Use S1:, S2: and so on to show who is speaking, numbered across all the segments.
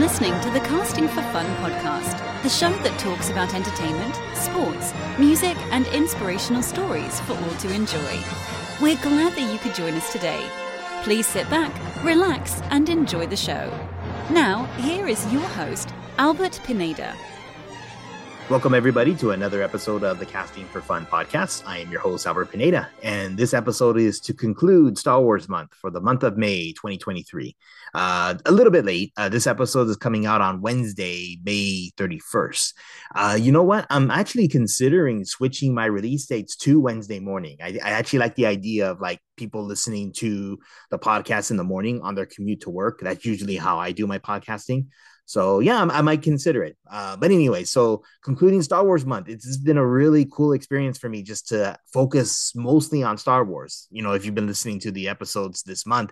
S1: Listening to the Casting for Fun podcast, the show that talks about entertainment, sports, music, and inspirational stories for all to enjoy. We're glad that you could join us today. Please sit back, relax, and enjoy the show. Now, here is your host, Albert Pineda.
S2: Welcome, everybody, to another episode of the Casting for Fun podcast. I am your host, Albert Pineda, and this episode is to conclude Star Wars month for the month of May 2023. Uh, a little bit late. Uh, this episode is coming out on Wednesday, May 31st. Uh, you know what? I'm actually considering switching my release dates to Wednesday morning. I, I actually like the idea of like people listening to the podcast in the morning on their commute to work. That's usually how I do my podcasting. So yeah, I, might consider it. Uh, but anyway, so concluding Star Wars month, it's been a really cool experience for me just to focus mostly on Star Wars. You know, if you've been listening to the episodes this month,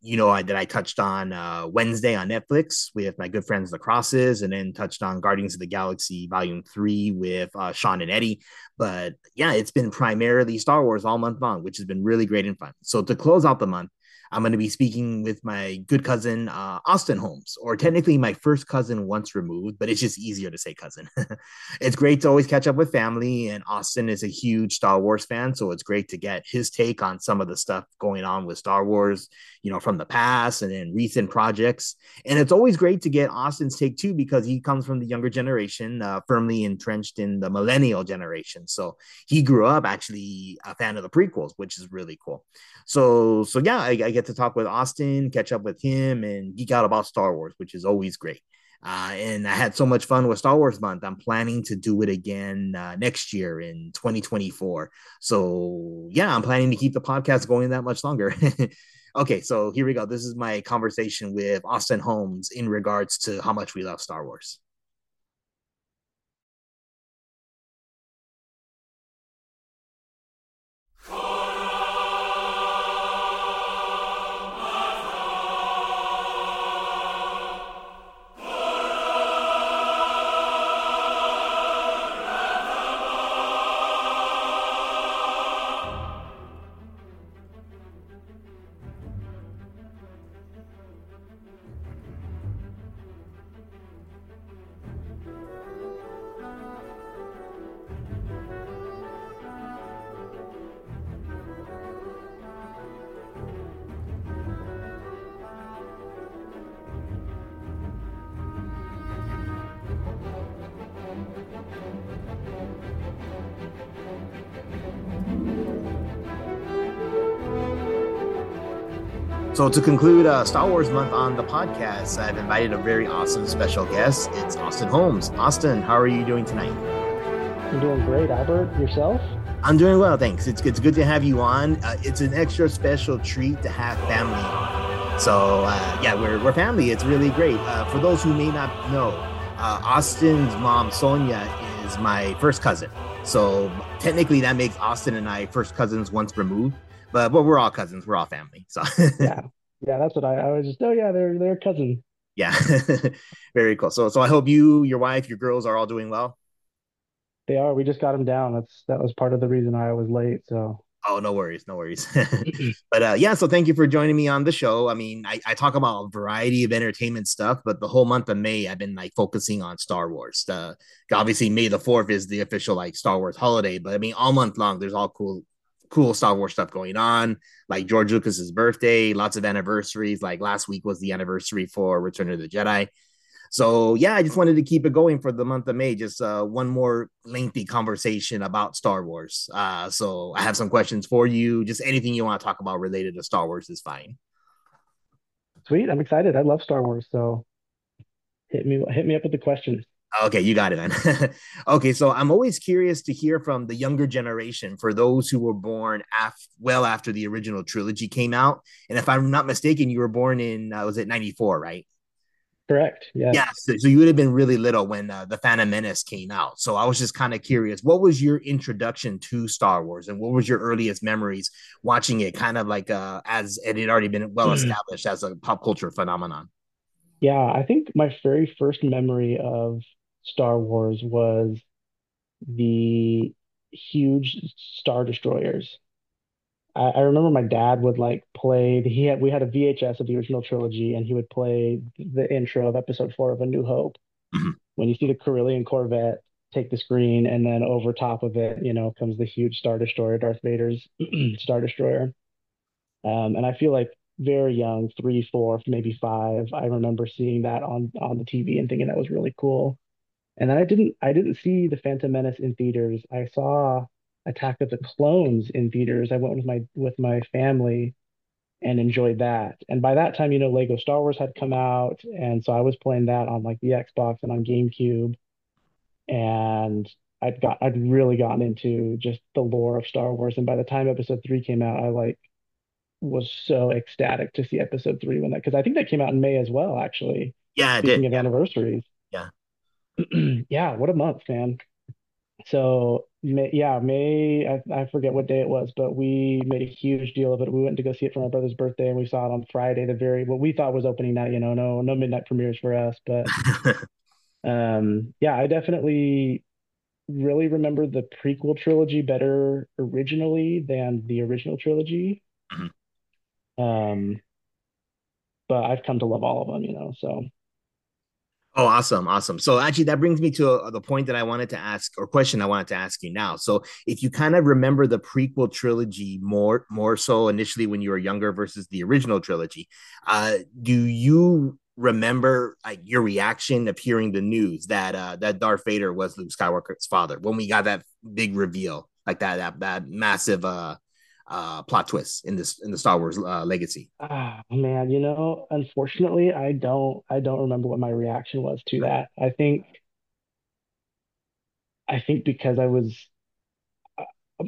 S2: you know I, that I touched on uh, Wednesday on Netflix with my good friends the Crosses, and then touched on Guardians of the Galaxy Volume Three with uh, Sean and Eddie. But yeah, it's been primarily Star Wars all month long, which has been really great and fun. So to close out the month, I'm going to be speaking with my good cousin, uh, Austin Holmes, or technically my first cousin once removed, but it's just easier to say cousin. it's great to always catch up with family, and Austin is a huge Star Wars fan. So it's great to get his take on some of the stuff going on with Star Wars, you know, from the past and then recent projects. And it's always great to get Austin's take too, because he comes from the younger generation, uh, firmly entrenched in the millennial generation. So he grew up actually a fan of the prequels, which is really cool. So, so yeah, I, I get to talk with Austin, catch up with him, and geek out about Star Wars, which is always great. Uh, and I had so much fun with Star Wars Month. I'm planning to do it again uh, next year in 2024. So, yeah, I'm planning to keep the podcast going that much longer. okay, so here we go. This is my conversation with Austin Holmes in regards to how much we love Star Wars. To conclude uh, Star Wars month on the podcast, I've invited a very awesome special guest. It's Austin Holmes. Austin, how are you doing tonight?
S3: I'm doing great, Albert. Yourself?
S2: I'm doing well, thanks. It's it's good to have you on. Uh, it's an extra special treat to have family on. So uh, yeah, we're we're family. It's really great. Uh, for those who may not know, uh, Austin's mom Sonia is my first cousin. So technically, that makes Austin and I first cousins once removed but but we're all cousins. We're all family. So
S3: yeah, yeah, that's what I, I was just. Oh yeah, they're they're cousins.
S2: Yeah, very cool. So so I hope you, your wife, your girls are all doing well.
S3: They are. We just got them down. That's that was part of the reason I was late. So
S2: Oh, no worries, no worries. but uh, yeah, so thank you for joining me on the show. I mean, I, I, talk about a variety of entertainment stuff, but the whole month of May, I've been like focusing on Star Wars. Uh, obviously, May the fourth is the official like Star Wars holiday, but I mean, all month long, there's all cool cool Star Wars stuff going on, like George Lucas's birthday, lots of anniversaries. Like last week was the anniversary for Return of the Jedi. So yeah, I just wanted to keep it going for the month of May. Just uh, one more lengthy conversation about Star Wars. Uh, so I have some questions for you. Just anything you want to talk about related to Star Wars is fine.
S3: Sweet, I'm excited. I love Star Wars, so hit me hit me up with the questions.
S2: Okay, you got it, man. okay, so I'm always curious to hear from the younger generation for those who were born af- well after the original trilogy came out. And if I'm not mistaken, you were born in uh, was it '94, right?
S3: Correct. Yeah.
S2: Yeah. So, so, you would have been really little when uh, the Phantom Menace came out. So I was just kind of curious, what was your introduction to Star Wars, and what was your earliest memories watching it? Kind of like uh, as it had already been well established as a pop culture phenomenon.
S3: Yeah, I think my very first memory of Star Wars was the huge star destroyers. I, I remember my dad would like play. He had we had a VHS of the original trilogy, and he would play the intro of Episode Four of A New Hope.
S2: Mhm.
S3: When you see the Corellian Corvette take the screen, and then over top of it, you know, comes the huge Star Destroyer, Darth Vader's Star Destroyer. Um, and I feel like very young, three, four, maybe five, I remember seeing that on on the TV and thinking that was really cool. And then I didn't I didn't see The Phantom Menace in theaters. I saw Attack of the Clones in theaters. I went with my with my family and enjoyed that. And by that time, you know, Lego Star Wars had come out, and so I was playing that on like the Xbox and on GameCube. And I'd got I'd really gotten into just the lore of Star Wars. And by the time Episode Three came out, I like was so ecstatic to see Episode Three when that because I think that came out in May as well, actually.
S2: Yeah, it
S3: Speaking
S2: did.
S3: of
S2: Yeah.
S3: anniversaries.
S2: Yeah.
S3: Yeah, what a month, man. So, May, yeah, May, I, I forget what day it was, but we made a huge deal of it. We went to go see it for my brother's birthday and we saw it on Friday, the very, what we thought was opening night, you know, no, no midnight premieres for us. But um, yeah, I definitely really remember the prequel trilogy better originally than the original trilogy.
S2: Mhm.
S3: Um, but I've come to love all of them, you know, so.
S2: Oh, awesome, awesome. So actually, that brings me to uh, the point that I wanted to ask, or question I wanted to ask you now. So, if you kind of remember the prequel trilogy more, more so initially when you were younger versus the original trilogy, uh, do you remember like your reaction of hearing the news that uh, that Darth Vader was Luke Skywalker's father when we got that big reveal, like that that that massive uh, uh, plot twists in this in the Star Wars uh, legacy?
S3: Ah, man, you know, unfortunately, I don't I don't remember what my reaction was to that. I think I think because I was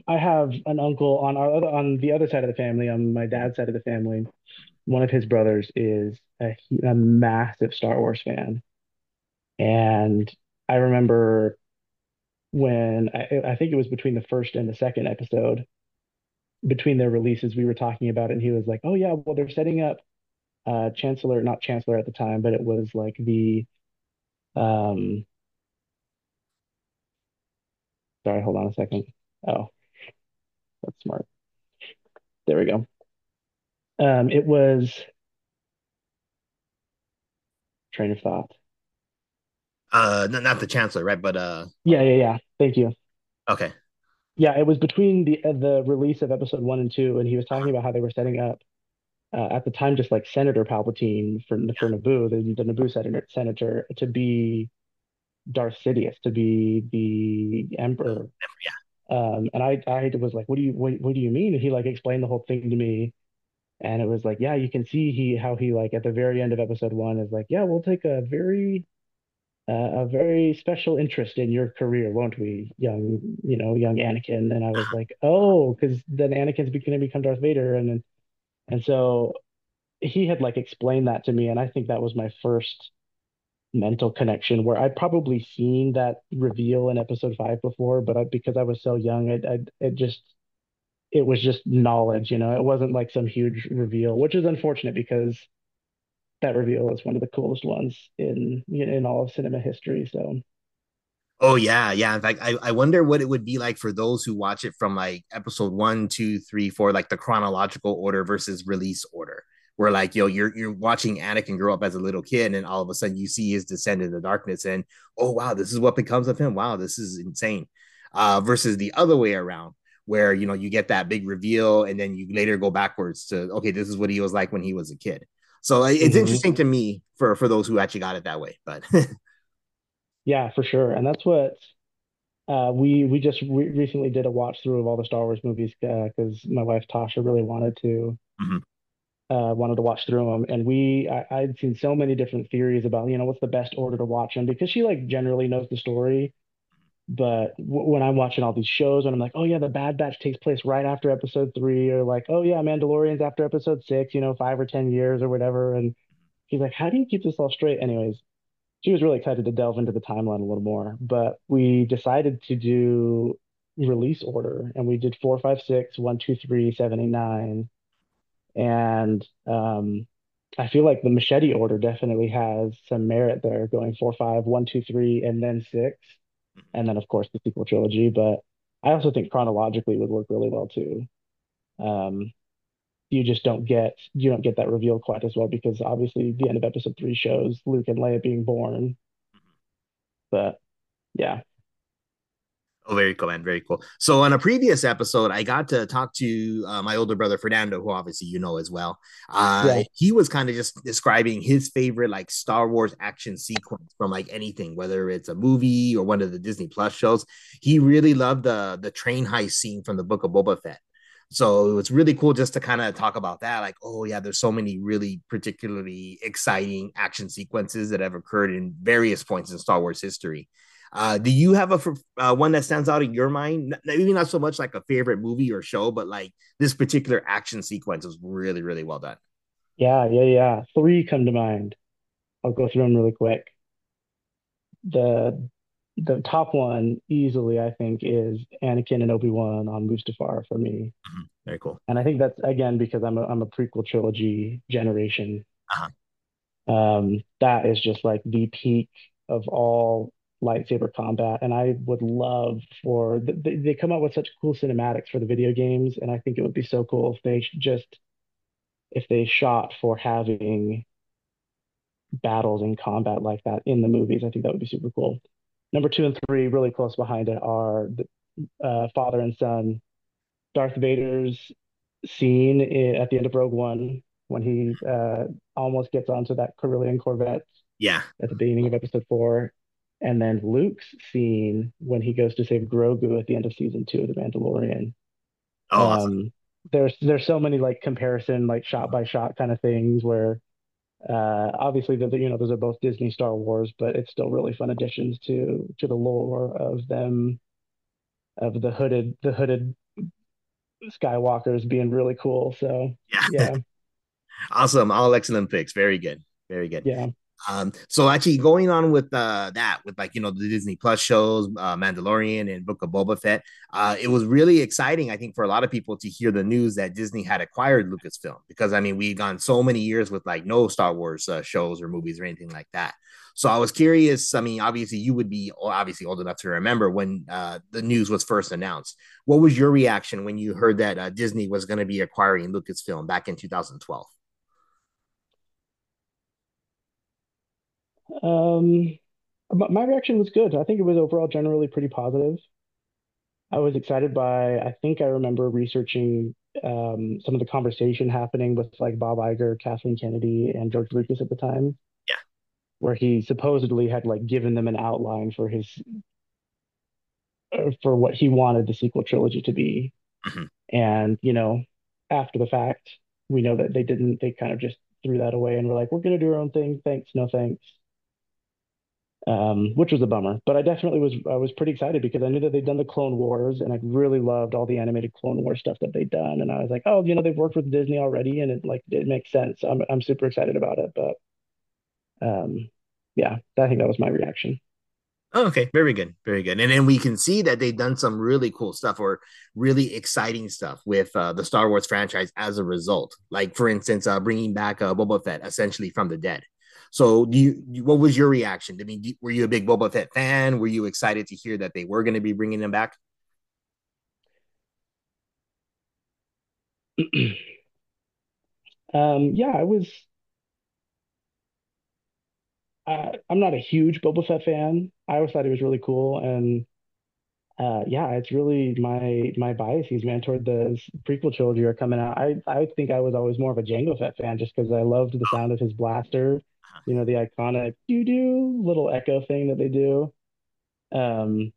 S3: I have an uncle on our other on the other side of the family, on my dad's side of the family. One of his brothers is a, a massive Star Wars fan. And I remember when I, I think it was between the first and the second episode, between their releases, we were talking about it, and he was like, "Oh yeah, well they're setting up uh Chancellor, not Chancellor at the time, but it was like the um sorry, hold on a second. Oh, that's smart. There we go. Um, it was train of thought.
S2: Uh, not the Chancellor, right? But uh,
S3: Yeah, yeah, yeah. Thank you.
S2: okay.
S3: Yeah, it was between the uh, the release of episode one and two, and he was talking about how they were setting up uh, at the time just like Senator Palpatine for for Naboo, the, the Naboo senator, senator to be Darth Sidious, to be the Emperor. Yeah. Um, and I I was like, what do you what, what do you mean? And he like explained the whole thing to me, and it was like, yeah, you can see he how he like at the very end of episode one is like, yeah, we'll take a very uh, a very special interest in your career, won't we, young, you know, young Anakin? And I was like, oh, because then Anakin's going to become Darth Vader, and and so he had like explained that to me, and I think that was my first mental connection where I'd probably seen that reveal in episode five before, but I, because I was so young, it, I, it just it was just knowledge, you know. It wasn't like some huge reveal, which is unfortunate because that reveal is one of the coolest ones in in all of cinema history. So.
S2: Oh yeah, yeah. In fact, I, I wonder what it would be like for those who watch it from like episode one, two, three, four, like the chronological order versus release order. Where like yo, you're you're watching Anakin grow up as a little kid, and all of a sudden you see his descent in the darkness, and oh wow, this is what becomes of him. Wow, this is insane. Uh, versus the other way around, where you know you get that big reveal, and then you later go backwards to okay, this is what he was like when he was a kid. So it's
S3: Mhm.
S2: interesting to me for for those who actually got it that way. But
S3: Yeah, for sure. And that's what uh, we we just re recently did a watch through of all the Star Wars movies because my wife Tasha really wanted to
S2: Mhm.
S3: uh, wanted to watch through them, and we I, I'd seen so many different theories about you know what's the best order to watch them because she like generally knows the story, but w when I'm watching all these shows and I'm like, oh yeah, the Bad Batch takes place right after Episode three, or like, oh yeah, Mandalorian's after Episode six, you know, five or ten years or whatever, and he's like, how do you keep this all straight? Anyways she was really excited to delve into the timeline a little more, but we decided to do release order and we did four, five, six, one, two, three, seven, eight, nine. And um, I feel like the machete order definitely has some merit there, going four, five, one, two, three, and then six. And then, of course, the sequel trilogy. But I also think chronologically would work really well too. Um, you just don't get you don't get that reveal quite as well because obviously the end of episode three shows Luke and Leia being born. But yeah,
S2: Oh, very cool, man. Very cool. So, on a previous episode, I got to talk to uh, my older brother, Fernando, who obviously you know as well. Uh, yeah. He was kind of just describing his favorite, like, Star Wars action sequence from like anything, whether it's a movie or one of the Disney Plus shows. He really loved the, the train heist scene from the Book of Boba Fett. So, it was really cool just to kind of talk about that. Like, oh, yeah, there's so many really particularly exciting action sequences that have occurred in various points in Star Wars history. Uh, do you have a uh, one that stands out in your mind? Maybe not so much like a favorite movie or show, but like this particular action sequence was really, really well done.
S3: Yeah, yeah, yeah. Three come to mind. I'll go through them really quick. The the top one easily, I think, is Anakin and Obi Wan on Mustafar for me.
S2: Mm-hmm. Very cool.
S3: And I think that's again because I'm a I'm a prequel trilogy generation. Uh-huh. Um, that is just like the peak of all lightsaber combat and i would love for they, they come up with such cool cinematics for the video games and i think it would be so cool if they just if they shot for having battles and combat like that in the movies. I think that would be super cool. Number two and three really close behind it are the uh, father and son. Darth vader's scene at the end of rogue one when he uh, almost gets onto that Corellian Corvette
S2: yeah.
S3: at the beginning of episode four and then Luke's scene when he goes to save Grogu at the end of season two of The Mandalorian.
S2: Oh, um,
S3: there's there's so many like comparison, like shot by shot kind of things where uh, obviously the, you know those are both Disney Star Wars, but it's still really fun additions to to the lore of them of the hooded the hooded Skywalkers being really cool. So
S2: yeah, yeah. awesome, all excellent picks. Very good, very good.
S3: Yeah.
S2: Um, so actually going on with uh, that, with like you know the Disney Plus shows, uh, Mandalorian and Book of Boba Fett, uh, it was really exciting. I think for a lot of people to hear the news that Disney had acquired Lucasfilm because I mean we've gone so many years with like no Star Wars uh, shows or movies or anything like that. So I was curious. I mean, obviously you would be obviously old enough to remember when uh, the news was first announced. What was your reaction when you heard that uh, Disney was going to be acquiring Lucasfilm back in 2012?
S3: Um, my reaction was good. I think it was overall generally pretty positive. I was excited by, I think I remember researching um, some of the conversation happening with like Bob Iger, Kathleen Kennedy, and George Lucas at the time.
S2: Yeah.
S3: Where he supposedly had like given them an outline for his, uh, for what he wanted the sequel trilogy to be. Mm-hmm. And, you know, after the fact, we know that they didn't, they kind of just threw that away and were like, we're going to do our own thing. Thanks. No thanks um, which was a bummer. But I definitely was I was pretty excited because I knew that they'd done the Clone Wars, and I really loved all the animated Clone Wars stuff that they'd done. And I was like, oh, you know, they've worked with Disney already, and it like it makes sense. I'm I'm super excited about it. But um, yeah, I think that was my reaction.
S2: Oh, okay, very good, very good. And then we can see that they've done some really cool stuff or really exciting stuff with uh, the Star Wars franchise as a result. Like, for instance, uh, bringing back uh, Boba Fett essentially from the dead. So, do you? What was your reaction? I mean, were you a big Boba Fett fan? Were you excited to hear that they were going to be bringing him back?
S3: um, yeah, I was. Uh, I'm not a huge Boba Fett fan. I always thought he was really cool, and uh, yeah, it's really my my biases, man, toward the prequel trilogy are coming out. I I think I was always more of a Jango Fett fan just because I loved the sound of his blaster you know, the iconic do do little echo thing that they do. Um,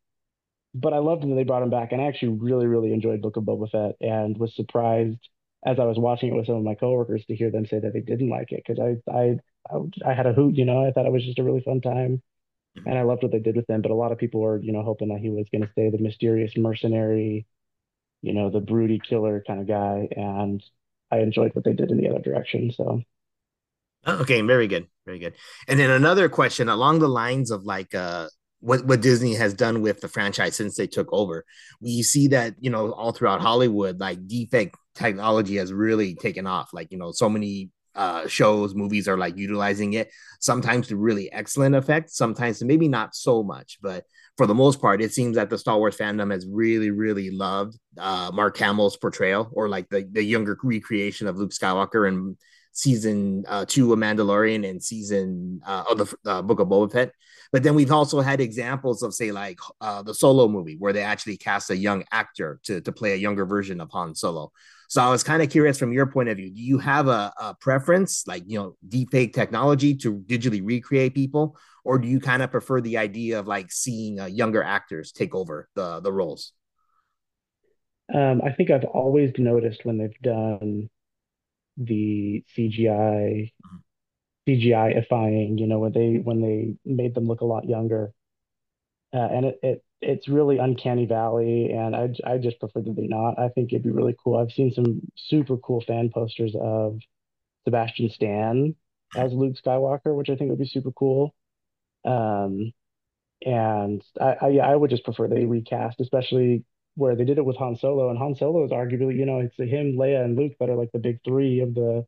S3: but I loved when they brought him back, and I actually really, really enjoyed Book of Boba Fett, and was surprised as I was watching it with some of my coworkers to hear them say that they didn't like it because I, I, I, I had a hoot, you know, I thought it was just a really fun time, mm-hmm. and I loved what they did with him. But a lot of people were, you know, hoping that he was going to stay the mysterious mercenary, you know, the broody killer kind of guy, and I enjoyed what they did in the other direction. So
S2: Okay, very good, very good. And then another question along the lines of like uh what what Disney has done with the franchise since they took over. We see that you know all throughout Hollywood, like deepfake technology has really taken off. Like you know, so many uh, shows, movies are like utilizing it. Sometimes to really excellent effect, sometimes to maybe not so much, but for the most part, it seems that the Star Wars fandom has really, really loved uh, Mark Hamill's portrayal or like the, the younger recreation of Luke Skywalker in season uh, two of Mandalorian and season uh, of the uh, Book of Boba Fett. But then we've also had examples of, say, like uh, the Solo movie, where they actually cast a young actor to, to play a younger version of Han Solo. So I was kind of curious from your point of view, do you have a, a preference, like, you know, deepfake technology to digitally recreate people? Or do you kind of prefer the idea of like seeing uh, younger actors take over the, the roles?
S3: Um, I think I've always noticed when they've done the CGI CGI-ifying, you know, when they when they made them look a lot younger. Uh, and it, it it's really uncanny valley, and I I just prefer that they not. I think it'd be really cool. I've seen some super cool fan posters of Sebastian Stan as Luke Skywalker, which I think would be super cool. Um, and I, I yeah, I would just prefer they recast, especially where they did it with Han Solo, and Han Solo is arguably, you know, it's him, Leia, and Luke that are like the big three of the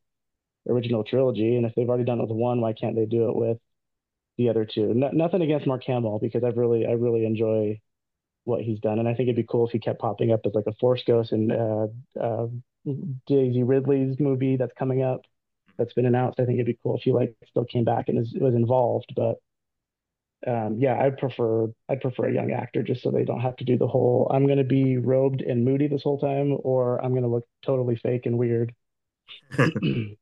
S3: original trilogy. And if they've already done it with one, why can't they do it with the other two? No, nothing against Mark Hamill because I've really I really enjoy what he's done, and I think it'd be cool if he kept popping up as like a Force Ghost in uh, uh, Daisy Ridley's movie that's coming up that's been announced. I think it'd be cool if he like still came back and is, was involved, but. Um, yeah, I'd prefer I'd prefer a young actor just so they don't have to do the whole I'm gonna be robed and moody this whole time or I'm gonna look totally fake and weird.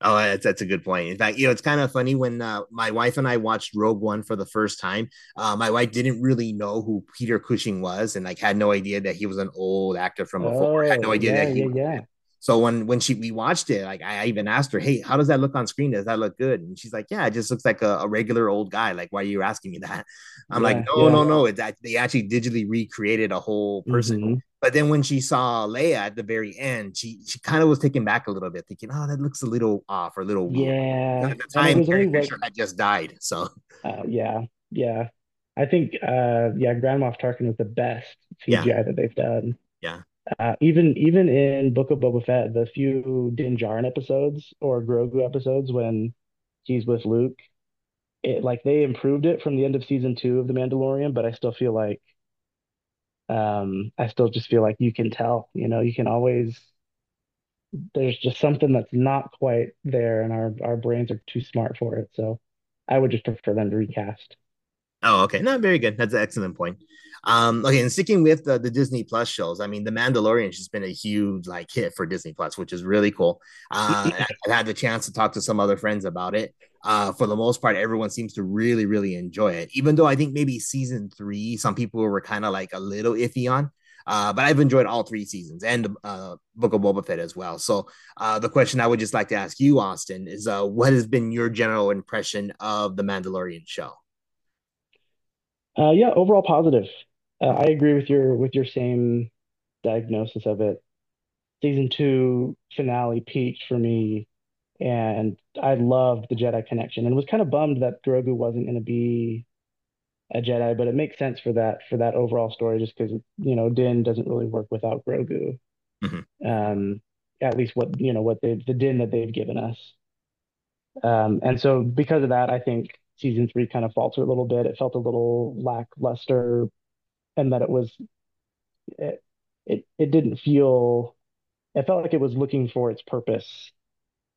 S2: Oh, that's, that's a good point. In fact, you know, it's kind of funny when uh, my wife and I watched Rogue One for the first time. Uh, my wife didn't really know who Peter Cushing was, and like had no idea that he was an old actor from before. Oh, had no idea
S3: yeah,
S2: that he.
S3: Yeah, yeah.
S2: So when when she we watched it, like I, even asked her, "Hey, how does that look on screen? Does that look good?" And she's like, "Yeah, it just looks like a, a regular old guy. Like, why are you asking me that?" I'm yeah, like, "No, yeah. no, no. It, that, they actually digitally recreated a whole person." Mm-hmm. But then when she saw Leia at the very end, she she kind of was taken back a little bit, thinking, "Oh, that looks a little off or a little
S3: weird." Yeah.
S2: At the time, Carrie Fisher had just died, so
S3: uh, yeah, yeah. I think, uh, yeah, Grand Moff Tarkin was the best CGI yeah. that they've done.
S2: Yeah.
S3: Uh, even even in Book of Boba Fett, the few Din Djarin episodes or Grogu episodes when he's with Luke, it like they improved it from the end of season two of The Mandalorian, but I still feel like um I still just feel like you can tell, you know, you can always there's just something that's not quite there and our our brains are too smart for it. So I would just prefer them to recast.
S2: Oh, okay. No, very good. That's an excellent point. Um, okay, and sticking with the, the Disney Plus shows, I mean, The Mandalorian has been a huge like hit for Disney Plus, which is really cool. Uh, I've had the chance to talk to some other friends about it. Uh, for the most part, everyone seems to really, really enjoy it. Even though I think maybe season three, some people were kind of like a little iffy on. Uh, but I've enjoyed all three seasons and uh, Book of Boba Fett as well. So uh, the question I would just like to ask you, Austin, is uh, what has been your general impression of the Mandalorian show?
S3: Uh, yeah, overall positive. Uh, I agree with your with your same diagnosis of it. Season two finale peaked for me, and I loved the Jedi connection, and was kind of bummed that Grogu wasn't going to be a Jedi, but it makes sense for that for that overall story, just because you know Din doesn't really work without Grogu. Mm-hmm. Um, at least what you know what they the Din that they've given us. Um, and so because of that, I think season three kind of faltered a little bit. It felt a little lackluster, and that it was it it, it didn't feel. It felt like it was looking for its purpose,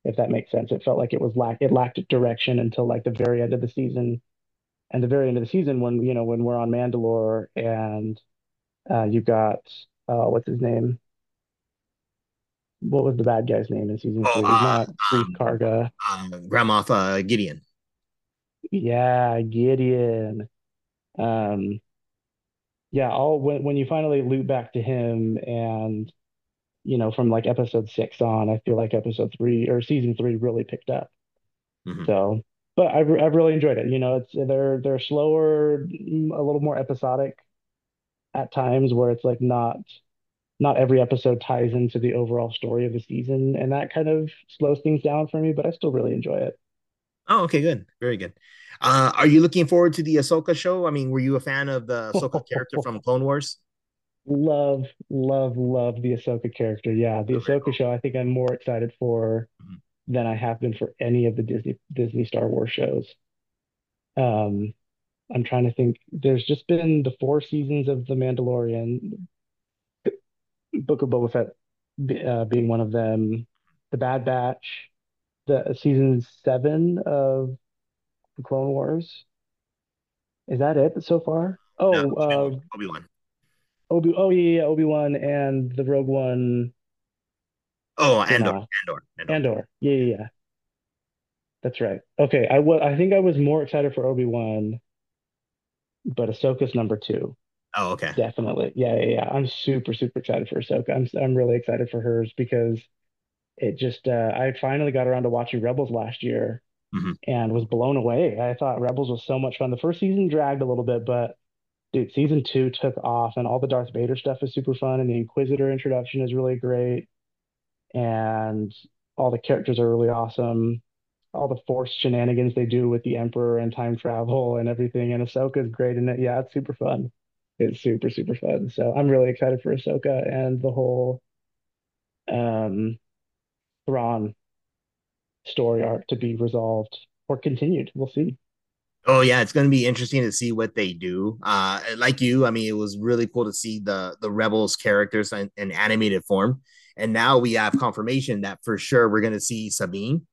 S3: if that makes sense. It felt like it was lack it lacked direction until like the very end of the season, and the very end of the season when you know when we're on Mandalore and uh, you got uh, what's his name what was the bad guy's name in season oh, three? He's not Greef um, Karga.
S2: Um, Grand Moff uh, Gideon.
S3: Yeah, Gideon. Um, yeah, all when when you finally loop back to him and you know from like episode six on, I feel like episode three or season three really picked up. Mm-hmm. So, but I've I've really enjoyed it. You know, it's they're they're slower, mm, a little more episodic at times where it's like not not every episode ties into the overall story of the season, and that kind of slows things down for me. But I still really enjoy it.
S2: Oh, okay, good, very good. Uh, are you looking forward to the Ahsoka show? I mean, were you a fan of the Ahsoka character from Clone Wars?
S3: Love, love, love the Ahsoka character. Yeah, the okay. Ahsoka show. I think I'm more excited for mm-hmm. than I have been for any of the Disney Disney Star Wars shows. Um, I'm trying to think. There's just been the four seasons of The Mandalorian, Book of Boba Fett uh, being one of them, The Bad Batch, the season seven of the Clone Wars. Is that it so far? Oh,
S2: No,
S3: uh,
S2: Obi Wan.
S3: Obi. Oh yeah, yeah, Obi Wan and the Rogue One.
S2: Oh, Andor, Andor, Andor.
S3: Andor. Yeah, yeah, yeah. That's right. Okay, I was. I think I was more excited for Obi Wan, but Ahsoka's number two.
S2: Oh, okay.
S3: Definitely. Yeah, yeah, yeah. I'm super, super excited for Ahsoka. I'm I'm really excited for hers because it just uh I finally got around to watching Rebels last year
S2: hmm
S3: and was blown away. I thought Rebels was so much fun. The first season dragged a little bit, but dude, season two took off and all the Darth Vader stuff is super fun and the Inquisitor introduction is really great and all the characters are really awesome. All the Force shenanigans they do with the Emperor and time travel and everything. And Ahsoka is great in it. Yeah, it's super fun. It's super, super fun. So I'm really excited for Ahsoka and the whole um Thrawn story arc to be resolved or continued. We'll see.
S2: Oh yeah, it's going to be interesting to see what they do. Uh, like you, I mean, it was really cool to see the the rebels characters in, in animated form, and now we have confirmation that for sure we're going to see Sabine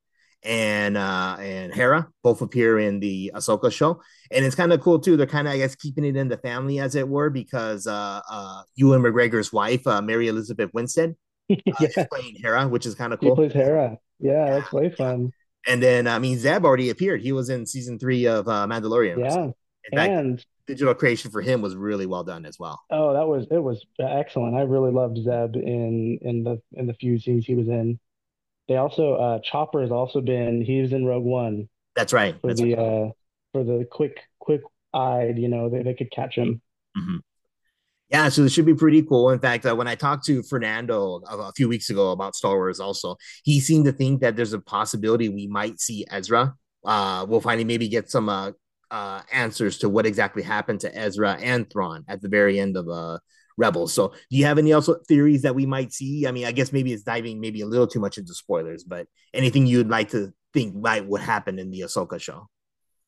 S2: and uh and Hera both appear in the Ahsoka show, and it's kind of cool too. They're kind of I guess keeping it in the family as it were because uh uh Ewan McGregor's wife, uh, Mary Elizabeth Winstead,
S3: Yeah,
S2: playing Hera, which is kind of
S3: he
S2: cool.
S3: plays Hera. Yeah,
S2: Yeah,
S3: that's way fun.
S2: And then I mean Zeb already appeared. He was in season three of uh, Mandalorian
S3: Yeah.
S2: fact,
S3: And
S2: digital creation for him was really well done as well.
S3: oh, that was it was excellent. I really loved Zeb in in the in the few scenes he was in. They also uh Chopper has also been he was in Rogue One
S2: That's right.
S3: for
S2: That's
S3: the
S2: right.
S3: uh for the quick quick eyed, you know, they, they could catch him.
S2: Mhm. Yeah, so this should be pretty cool. In fact, uh, when I talked to Fernando a, a few weeks ago about Star Wars, also he seemed to think that there's a possibility we might see Ezra. Uh, we'll finally maybe get some uh, uh, answers to what exactly happened to Ezra and Thrawn at the very end of uh, Rebels. So, do you have any also theories that we might see? I mean, I guess maybe it's diving maybe a little too much into spoilers, but anything you'd like to think might would happen in the Ahsoka show?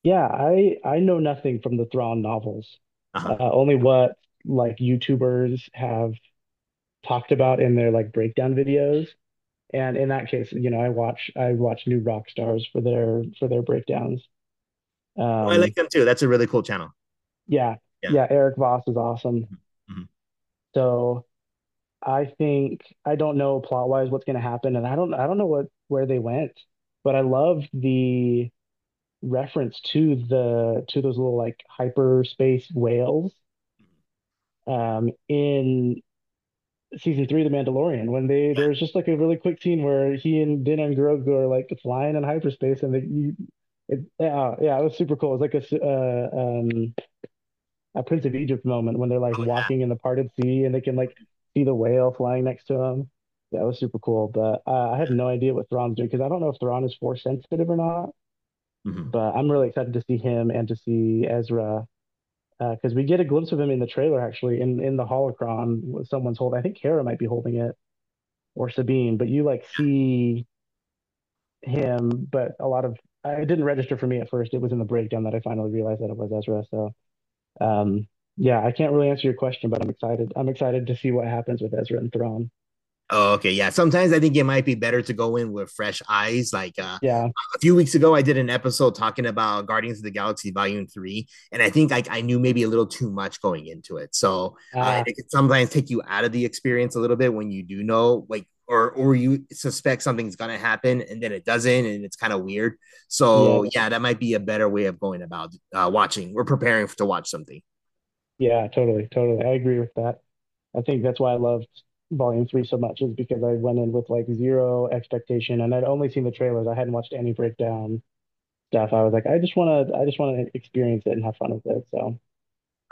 S3: Yeah, I I know nothing from the Thrawn novels.
S2: Uh-huh.
S3: Uh only what like YouTubers have talked about in their like breakdown videos. And in that case, you know, I watch I watch New Rockstars for their for their breakdowns.
S2: Oh, I like
S3: Um,
S2: them too. That's a really cool channel.
S3: yeah,
S2: Yeah.
S3: yeah, Eric Voss is awesome.
S2: Mhm.
S3: So I think I don't know plot wise what's going to happen, and I don't I don't know what where they went, but I love the reference to the to those little like hyperspace whales um in season three of The Mandalorian when they there's just like a really quick scene where he and Din and Grogu are like flying in hyperspace and they you it, yeah yeah it was super cool. It was like a uh, um a Prince of Egypt moment when they're like
S2: Oh yeah.
S3: walking in the parted sea and they can like see the whale flying next to them. Yeah, it was super cool. But uh, I have no idea what Thrawn's doing because I don't know if Thrawn is force sensitive or not.
S2: Mhm.
S3: But I'm really excited to see him and to see Ezra because we get a glimpse of him in the trailer actually in in the holocron. Someone's holding. I think Kara might be holding it or Sabine, but you like see him. But a lot of I didn't register for me at first. It was in the breakdown that I finally realized that it was Ezra. So. Um, yeah, I can't really answer your question, but I'm excited. I'm excited to see what happens with Ezra and Thrawn.
S2: Oh, okay. Yeah. Sometimes I think it might be better to go in with fresh eyes. Like uh,
S3: Yeah,
S2: a few weeks ago, I did an episode talking about Guardians of the Galaxy Volume 3. And I think like I knew maybe a little too much going into it. So uh,
S3: uh,
S2: it can sometimes take you out of the experience a little bit when you do know, like, or or you suspect something's gonna happen and then it doesn't, and it's kind of weird. So
S3: yeah,
S2: yeah, that might be a better way of going about uh, watching. We're preparing to watch something.
S3: yeah, totally, totally. I agree with that. I think that's why I loved Volume Three so much is because I went in with like zero expectation, and I'd only seen the trailers. I hadn't watched any breakdown stuff. I was like, I just want to, I just want to experience it and have fun with it. So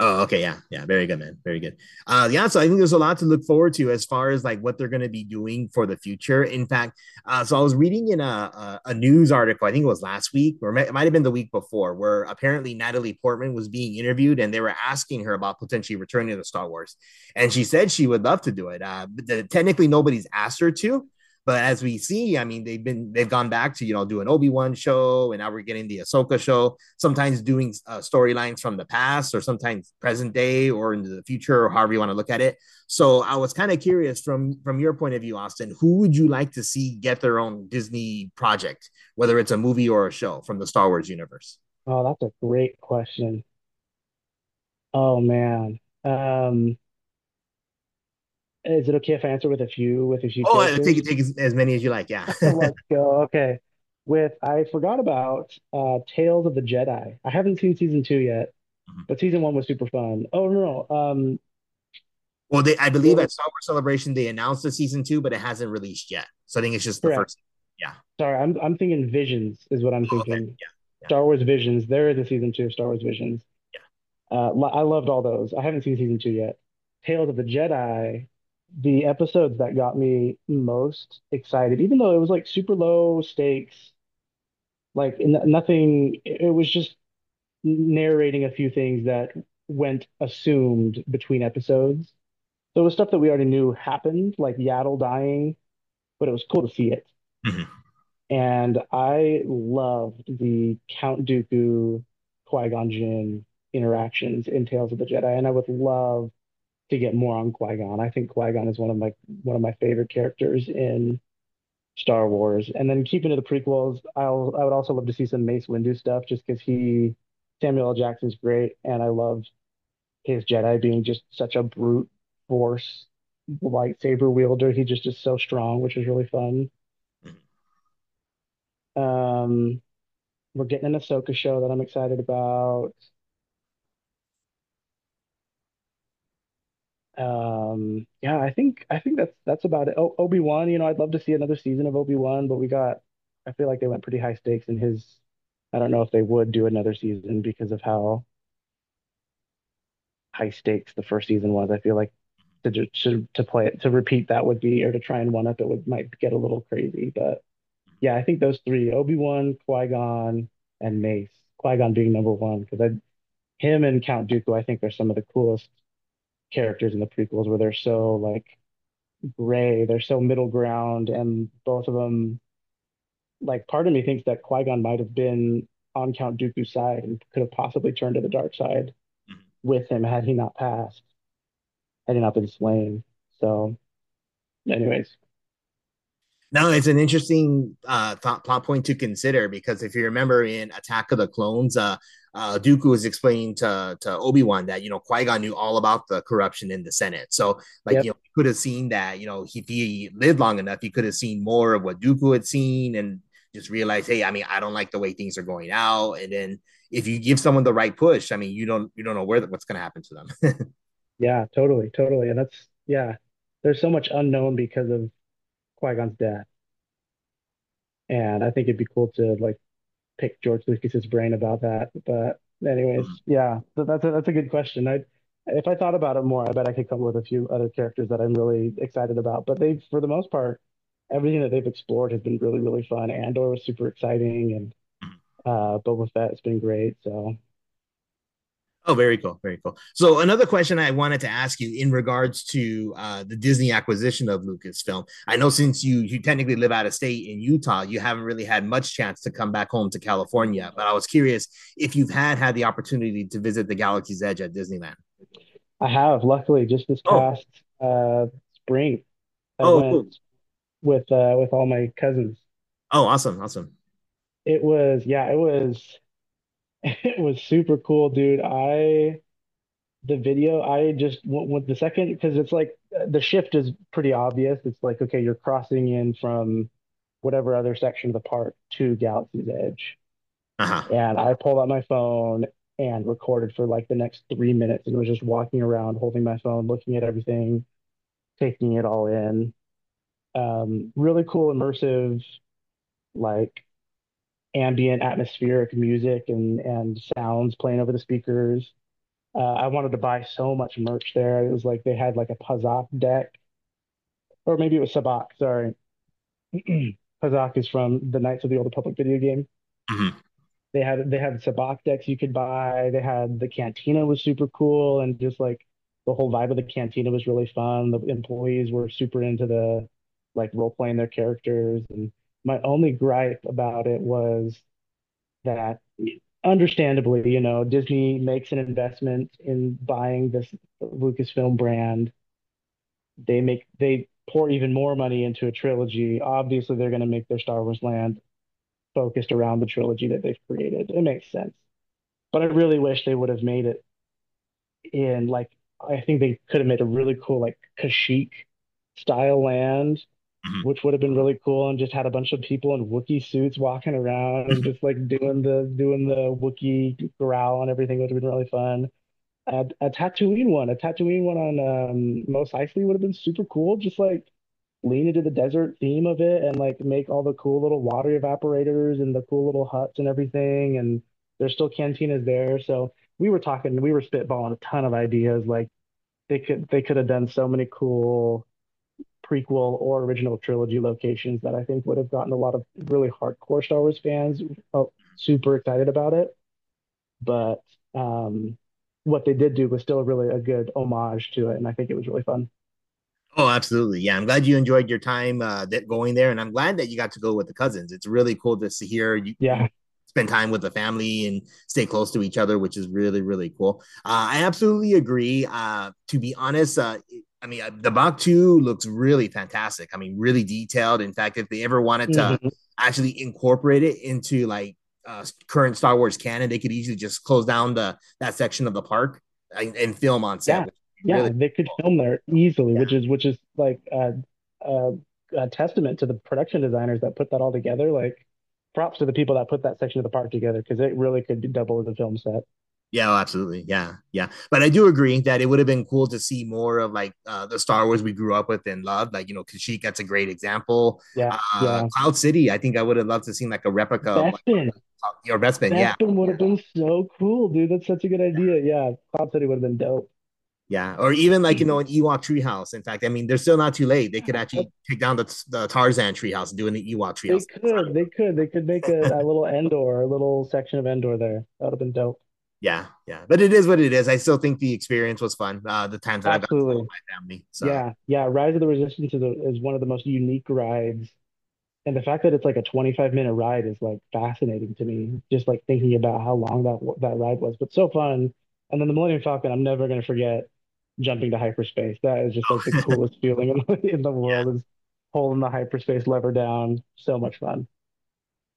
S2: Oh, okay, yeah, yeah, very good, man, very good. Uh, yeah, so I think there's a lot to look forward to as far as like what they're going to be doing for the future. In fact, uh, so I was reading in a, a a news article, I think it was last week, or it might have been the week before, where apparently Natalie Portman was being interviewed, and they were asking her about potentially returning to Star Wars, and she said she would love to do it. Uh, but the, technically, nobody's asked her to, But as we see, I mean, they've been they've gone back to you know do an Obi Wan show, and now we're getting the Ahsoka show. Sometimes doing uh, storylines from the past, or sometimes present day, or into the future, or however you want to look at it. So I was kind of curious from from your point of view, Austin. Who would you like to see get their own Disney project, whether it's a movie or a show from the Star Wars universe?
S3: Oh, that's a great question. Oh man. Um, is it okay if I answer with a few with a few
S2: Oh, uh, take take as, as many as you like. Yeah.
S3: Let's go. Okay. With I forgot about uh Tales of the Jedi. I haven't seen season two yet,
S2: Mhm.
S3: but season one was super fun. Oh no, no. Um,
S2: Well, they I believe at Star Wars Celebration they announced the season two, but it hasn't released yet. So I think it's just the
S3: correct.
S2: first. Yeah.
S3: Sorry, I'm I'm thinking Visions is what I'm
S2: Oh, okay.
S3: thinking.
S2: Yeah. Yeah.
S3: Star Wars Visions. There is a season two of Star Wars Visions.
S2: Yeah.
S3: Uh, I loved all those. I haven't seen season two yet. Tales of the Jedi, the episodes that got me most excited, even though it was like super low stakes, like n nothing, it was just narrating a few things that went assumed between episodes. So it was stuff that we already knew happened, like Yaddle dying, but it was cool to see it.
S2: Mhm.
S3: And I loved the Count Dooku, Qui-Gon Jinn interactions in Tales of the Jedi, and I would love to get more on Qui-Gon. I think Qui-Gon is one of my one of my favorite characters in Star Wars. And then keeping to the prequels, I'll I would also love to see some Mace Windu stuff just because he Samuel L. Jackson's great, and I love his Jedi being just such a brute force lightsaber wielder. He just is so strong, which is really fun.
S2: Mhm.
S3: Um, we're getting an Ahsoka show that I'm excited about. Um, yeah, I think I think that's that's about it. Oh, Obi-Wan, you know, I'd love to see another season of Obi-Wan, but we got I feel like they went pretty high stakes in his I don't know if they would do another season because of how high stakes the first season was. I feel like to to to play it to repeat that would be or to try and one up it would might get a little crazy. But yeah, I think those three, Obi-Wan, Qui-Gon, and Mace. Qui-Gon being number one because I him and Count Dooku I think are some of the coolest characters in the prequels where they're so like gray, they're so middle ground, and both of them like part of me thinks that Qui-Gon might have been on Count Dooku's side and could have possibly turned to the dark side
S2: Mhm.
S3: with him had he not passed, had he not been slain. So, anyways,
S2: No, it's an interesting uh, thought plot point to consider because if you remember in Attack of the Clones, uh, uh, Dooku was explaining to to Obi Wan that you know Qui Gon knew all about the corruption in the Senate. So like you know he could have seen that you know if he lived long enough, he could have seen more of what Dooku had seen and just realized, hey, I mean, I don't like the way things are going out. And then if you give someone the right push, I mean, you don't you don't know where what's going to happen to them.
S3: yeah, totally, totally, and that's yeah. There's so much unknown because of Qui-Gon's death, and I think it'd be cool to like pick George Lucas's brain about that. But anyways, yeah, so that's a, that's a good question. I if I thought about it more, I bet I could come up with a few other characters that I'm really excited about. But they, for the most part, everything that they've explored has been really, really fun. Andor was super exciting, and uh, Boba Fett has been great. So
S2: Oh, very cool, very cool. So another question I wanted to ask you in regards to uh, the Disney acquisition of Lucasfilm. I know since you you technically live out of state in Utah, you haven't really had much chance to come back home to California. But I was curious if you've had had the opportunity to visit the Galaxy's Edge at Disneyland.
S3: I have, luckily, just this
S2: Oh,
S3: past uh, spring, I
S2: oh, cool.
S3: with uh, with all my cousins.
S2: Oh, awesome, awesome.
S3: It was, yeah, it was it was super cool, dude. I the video I just went with the second because it's like uh, the shift is pretty obvious. It's like okay, you're crossing in from whatever other section of the park to Galaxy's Edge.
S2: Uh-huh.
S3: And I pulled out my phone and recorded for like the next three minutes and was just walking around holding my phone, looking at everything, taking it all in. Um, really cool, immersive, like ambient atmospheric music and and sounds playing over the speakers. Uh, I wanted to buy so much merch there. It was like they had like a Pazaak deck, or maybe it was Sabacc, sorry. Pazaak is from the Knights of the Old Republic video game.
S2: Mhm.
S3: They had they had Sabacc decks you could buy. They had the cantina was super cool and just like the whole vibe of the cantina was really fun. The employees were super into the like role playing their characters. And my only gripe about it was that understandably, you know, Disney makes an investment in buying this Lucasfilm brand. They make they pour even more money into a trilogy. Obviously, they're going to make their Star Wars land focused around the trilogy that they've created. It makes sense. But I really wish they would have made it in like I think they could have made a really cool like Kashyyyk style land,
S2: Mhm.
S3: which would have been really cool, and just had a bunch of people in Wookiee suits walking around and just like doing the doing the Wookiee growl and everything would have been really fun. A, a Tatooine one, a Tatooine one on um, Mos Eisley would have been super cool. Just like lean into the desert theme of it and like make all the cool little water evaporators and the cool little huts and everything. And there's still cantinas there. So we were talking, we were spitballing a ton of ideas. Like they could they could have done so many cool prequel or original trilogy locations that I think would have gotten a lot of really hardcore Star Wars fans uh, super excited about it. But um, what they did do was still really a good homage to it, and I think it was really fun.
S2: Oh, absolutely. Yeah, I'm glad you enjoyed your time uh, that going there, and I'm glad that you got to go with the cousins. It's really cool to see hear you, you
S3: Yeah,
S2: spend time with the family and stay close to each other, which is really really cool. Uh, I absolutely agree. Uh, to be honest, uh, I mean the Batuu looks really fantastic. I mean, really detailed. In fact, if they ever wanted to
S3: hmm
S2: actually incorporate it into like uh, current Star Wars canon, they could easily just close down the that section of the park and, and film on set.
S3: Yeah, yeah,
S2: really
S3: they could film there easily,
S2: yeah.
S3: which is which is like a testament to the production designers that put that all together. Like props to the people that put that section of the park together because it really could double as a film set.
S2: Yeah, oh, absolutely. Yeah, yeah. But I do agree that it would have been cool to see more of like uh, the Star Wars we grew up with and loved. Like, you know, Kashyyyk, that's a great example.
S3: Yeah,
S2: Uh,
S3: yeah.
S2: Cloud City, I think I would have loved to see like a replica of like
S3: Bespin,
S2: your Bespin. Yeah,
S3: Bespin would have been so cool, dude. That's such a good idea. Yeah, Cloud City would have been dope.
S2: yeah. Or even like, you know, an Ewok treehouse. In fact, I mean, they're still not too late. They could actually take down the, the Tarzan treehouse and do an Ewok treehouse.
S3: they could, they could, they could make a, a little Endor, a little section of Endor there. That would have been dope.
S2: Yeah, yeah. But it is what it is. I still think the experience was fun. Uh, the times that I got to
S3: Absolutely.
S2: my family. So
S3: Yeah, yeah. Rise of the Resistance is, a, is one of the most unique rides And the fact that it's like a 25 minute ride is like fascinating to me, just like thinking about how long that that ride was, but so fun. And then the Millennium Falcon, I'm never gonna forget jumping to hyperspace. That is just like the coolest feeling in the, in the
S2: yeah.
S3: world is holding the hyperspace lever down. So much fun.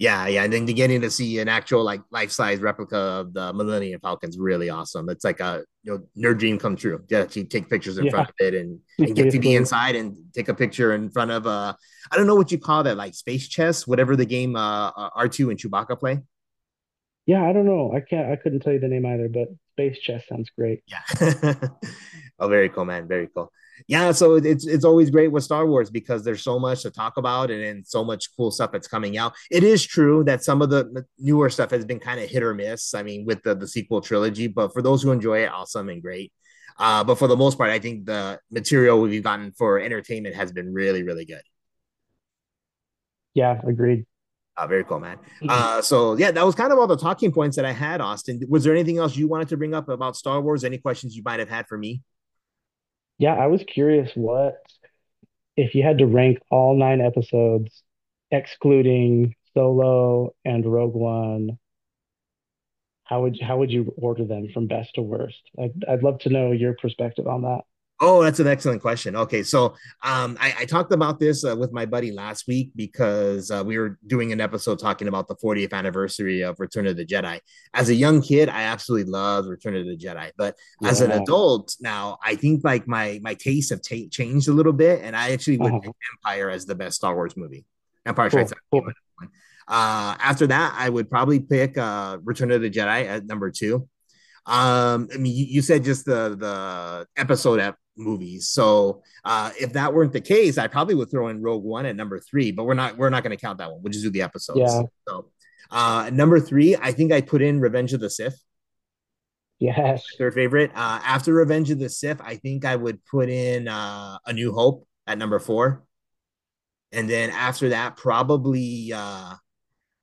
S2: Yeah, yeah, and then getting to see an actual like life size replica of the Millennium Falcon's really awesome. It's like a you know nerd dream come true. Yeah, to take pictures in front of it and and get to be inside and take a picture in front of uh I don't know what you call that like space chess, whatever the game uh R two and Chewbacca play.
S3: Yeah, I don't know. I can't I couldn't tell you the name either, but Space Chess sounds great.
S2: Yeah. oh, very cool, man. Very cool. Yeah, so it's it's always great with Star Wars because there's so much to talk about and, and so much cool stuff that's coming out. It is true that some of the newer stuff has been kind of hit or miss. I mean, with the the sequel trilogy, but for those who enjoy it, awesome and great. Uh, but for the most part, I think the material we've gotten for entertainment has been really, really good.
S3: Yeah, agreed.
S2: Uh, very cool, man. Uh, so yeah, that was kind of all the talking points that I had, Austin. Was there anything else you wanted to bring up about Star Wars? Any questions you might have had for me?
S3: Yeah, I was curious what if you had to rank all nine episodes, excluding Solo and Rogue One, how would how would you order them from best to worst? I'd I'd love to know your perspective on that.
S2: Oh, that's an excellent question. Okay, so um, I, I talked about this uh, with my buddy last week because uh, we were doing an episode talking about the 40th anniversary of Return of the Jedi. As a young kid, I absolutely loved Return of the Jedi, but as an adult now, I think like my my tastes have ta- changed a little bit, and I actually would
S3: Uh-huh.
S2: Empire as the best Star Wars movie. Empire Strikes
S3: Cool,
S2: Back.
S3: cool.
S2: Uh, after that, I would probably pick uh, Return of the Jedi at number two. Um, I mean, you, you said just the the episode ep- movies. So uh, if that weren't the case, I probably would throw in Rogue One at number three. But we're not we're not going to count that one. We'll just do the episodes.
S3: Yeah.
S2: So uh, number three, I think I put in Revenge of the Sith,
S3: Yes.
S2: third favorite. Uh, after Revenge of the Sith, I think I would put in uh, A New Hope at number four, and then after that, probably. Uh,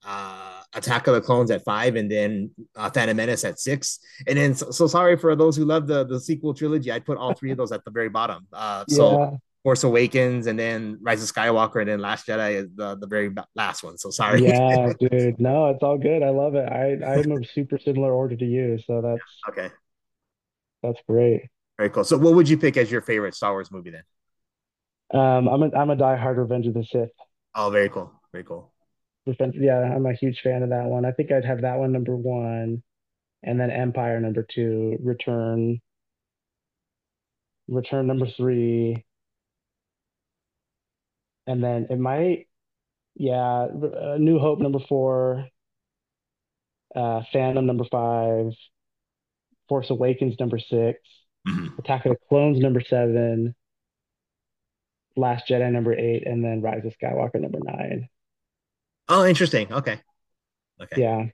S2: uh, Attack of the Clones at five, and then uh, Phantom Menace at six. And then, so, so sorry for those who love the the sequel trilogy. I'd put all three of those at the very bottom. Uh, so
S3: Yeah.
S2: Force Awakens, and then Rise of Skywalker, and then Last Jedi is the, the very last one. So sorry.
S3: Yeah, dude. No, it's all good. I love it. I I'm a super similar order to you, so that's
S2: okay.
S3: That's great.
S2: Very cool. So, what would you pick as your favorite Star Wars movie then?
S3: Um, I'm a I'm a diehard Revenge of the Sith.
S2: Oh, very cool. Very cool.
S3: Yeah, I'm a huge fan of that one. I think I'd have that one number one, and then Empire number two, Return, Return number three, and then it might, yeah, uh, New Hope number four, uh, Phantom number five, Force Awakens number 6
S2: Mhm.
S3: Attack of the Clones number seven, Last Jedi number eight, and then Rise of Skywalker number nine.
S2: Oh, interesting. Okay. Okay.
S3: Yeah,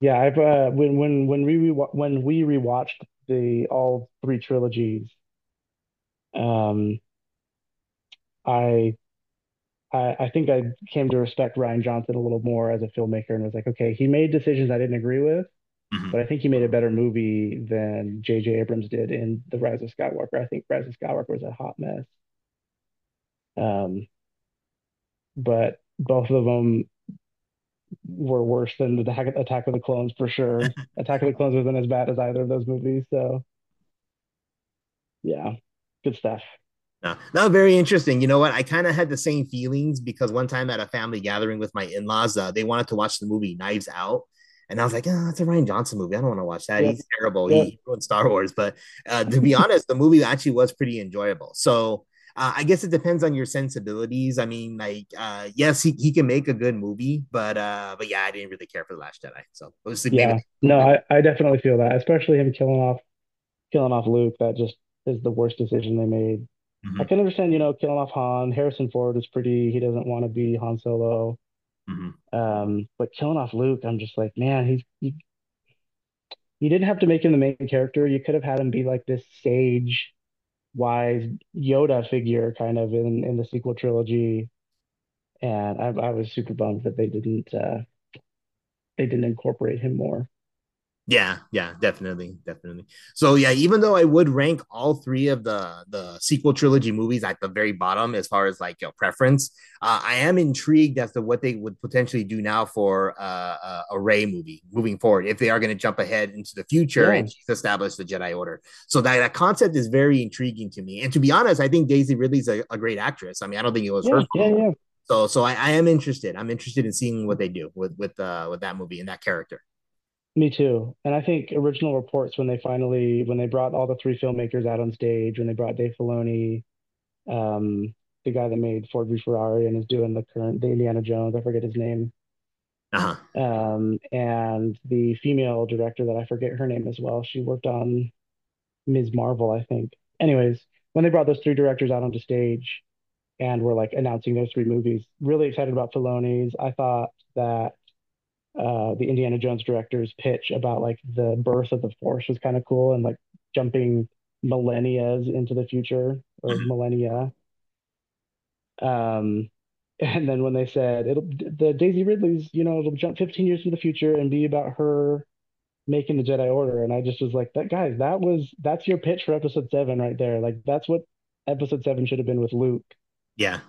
S3: yeah. I've uh, when when when we re when we rewatched the all three trilogies, um, I I I think I came to respect Rian Johnson a little more as a filmmaker and was like, okay, he made decisions I didn't agree with,
S2: Mhm.
S3: but I think he made a better movie than J.J. Abrams did in The Rise of Skywalker. I think Rise of Skywalker was a hot mess. Um, but both of them were worse than the Attack, of the Clones for sure. Attack of the Clones wasn't as bad as either of those movies. So yeah, good stuff.
S2: No, no, very interesting. You know what? I kind of had the same feelings because one time at a family gathering with my in-laws, uh, they wanted to watch the movie Knives Out. And I was like, oh, it's a Rian Johnson movie. I don't want to watch that.
S3: Yep.
S2: He's terrible.
S3: Yep.
S2: He ruined Star Wars. But uh, to be honest, the movie actually was pretty enjoyable. So uh, I guess it depends on your sensibilities. I mean, like, uh, yes, he, he can make a good movie, but uh, but yeah, I didn't really care for the Last Jedi. So it was
S3: Yeah, no, I, I definitely feel that, especially him killing off killing off Luke. That just is the worst decision they made. I
S2: Mhm,
S3: can understand, you know, killing off Han. Harrison Ford is pretty. He doesn't want to be Han Solo.
S2: mhm.
S3: Um, but killing off Luke, I'm just like, man, he's he, you didn't have to make him the main character. You could have had him be like this sage, wise Yoda figure kind of in in the sequel trilogy. And I I was super bummed that they didn't uh they didn't incorporate him more.
S2: Yeah, yeah, definitely, definitely. So yeah, even though I would rank all three of the the sequel trilogy movies at the very bottom as far as like your preference, uh, I am intrigued as to what they would potentially do now for uh, uh, a Rey movie moving forward if they are going to jump ahead into the future
S3: Yeah.
S2: and establish the Jedi Order. So that that concept is very intriguing to me. And to be honest, I think Daisy Ridley's a, a great actress. I mean, I don't think it was
S3: Yeah,
S2: her
S3: yeah, yeah.
S2: So so I, I am interested. I'm interested in seeing what they do with with uh, with that movie and that character.
S3: Me too. And I think original reports when they finally when they brought all the three filmmakers out on stage, when they brought Dave Filoni, um, the guy that made Ford v Ferrari and is doing the current the Indiana Jones, I forget his name,
S2: Uh huh.
S3: um, and the female director that I forget her name as well. She worked on Ms. Marvel, I think. Anyways, when they brought those three directors out onto stage and were like announcing those three movies, really excited about Filoni's. I thought that uh, the Indiana Jones director's pitch about like the birth of the Force was kind of cool and like jumping millennias into the future or
S2: Mhm.
S3: millennia. Um, and then when they said it'll the Daisy Ridley's, you know, it'll jump 15 years to the future and be about her making the Jedi Order, and I just was like, that guys, that was that's your pitch for Episode Seven right there. Like that's what Episode Seven should have been with Luke
S2: Yeah.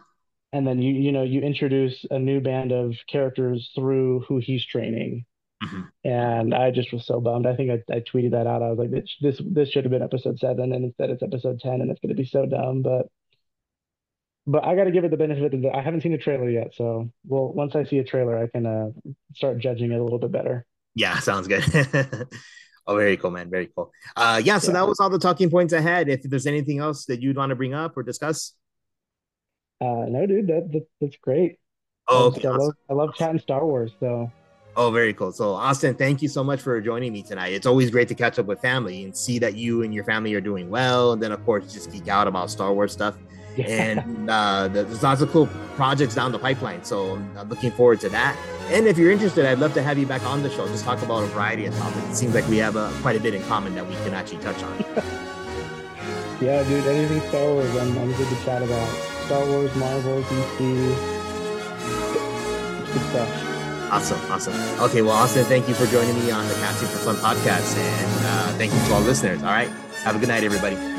S3: And then you you know you introduce a new band of characters through who he's training
S2: Mhm.
S3: and i just was so bummed i think i, I tweeted that out i was like this this this should have been episode 7 and instead it's episode 10 and it's going to be so dumb but but i got to give it the benefit of the i haven't seen a trailer yet so well once i see a trailer i can uh start judging it a little bit better
S2: Yeah, sounds good. oh, very cool, man. Very cool. Uh, yeah, so
S3: Yeah.
S2: that was all the talking points I had. If there's anything else that you'd want to bring up or discuss,
S3: uh no dude that, that that's great
S2: oh,
S3: I,
S2: okay,
S3: I love i love chatting star wars so
S2: oh, very cool. So, Austin, thank you so much for joining me tonight. It's always great to catch up with family and see that you and your family are doing well, and then of course just geek out about Star Wars stuff.
S3: yeah
S2: And uh, there's lots of cool projects down the pipeline, so I'm looking forward to that. And if you're interested, I'd love to have you back on the show. Just talk about a variety of topics. It seems like we have uh, quite a bit in common that we can actually touch on.
S3: Yeah, dude, anything Star Wars, I'm, I'm good to chat about. Star Wars, Marvel, DC. Good stuff.
S2: Awesome, awesome. Okay, well, Austin, thank you for joining me on the Casting for Fun podcast, and uh, thank you to all listeners. All right, have a good night, everybody.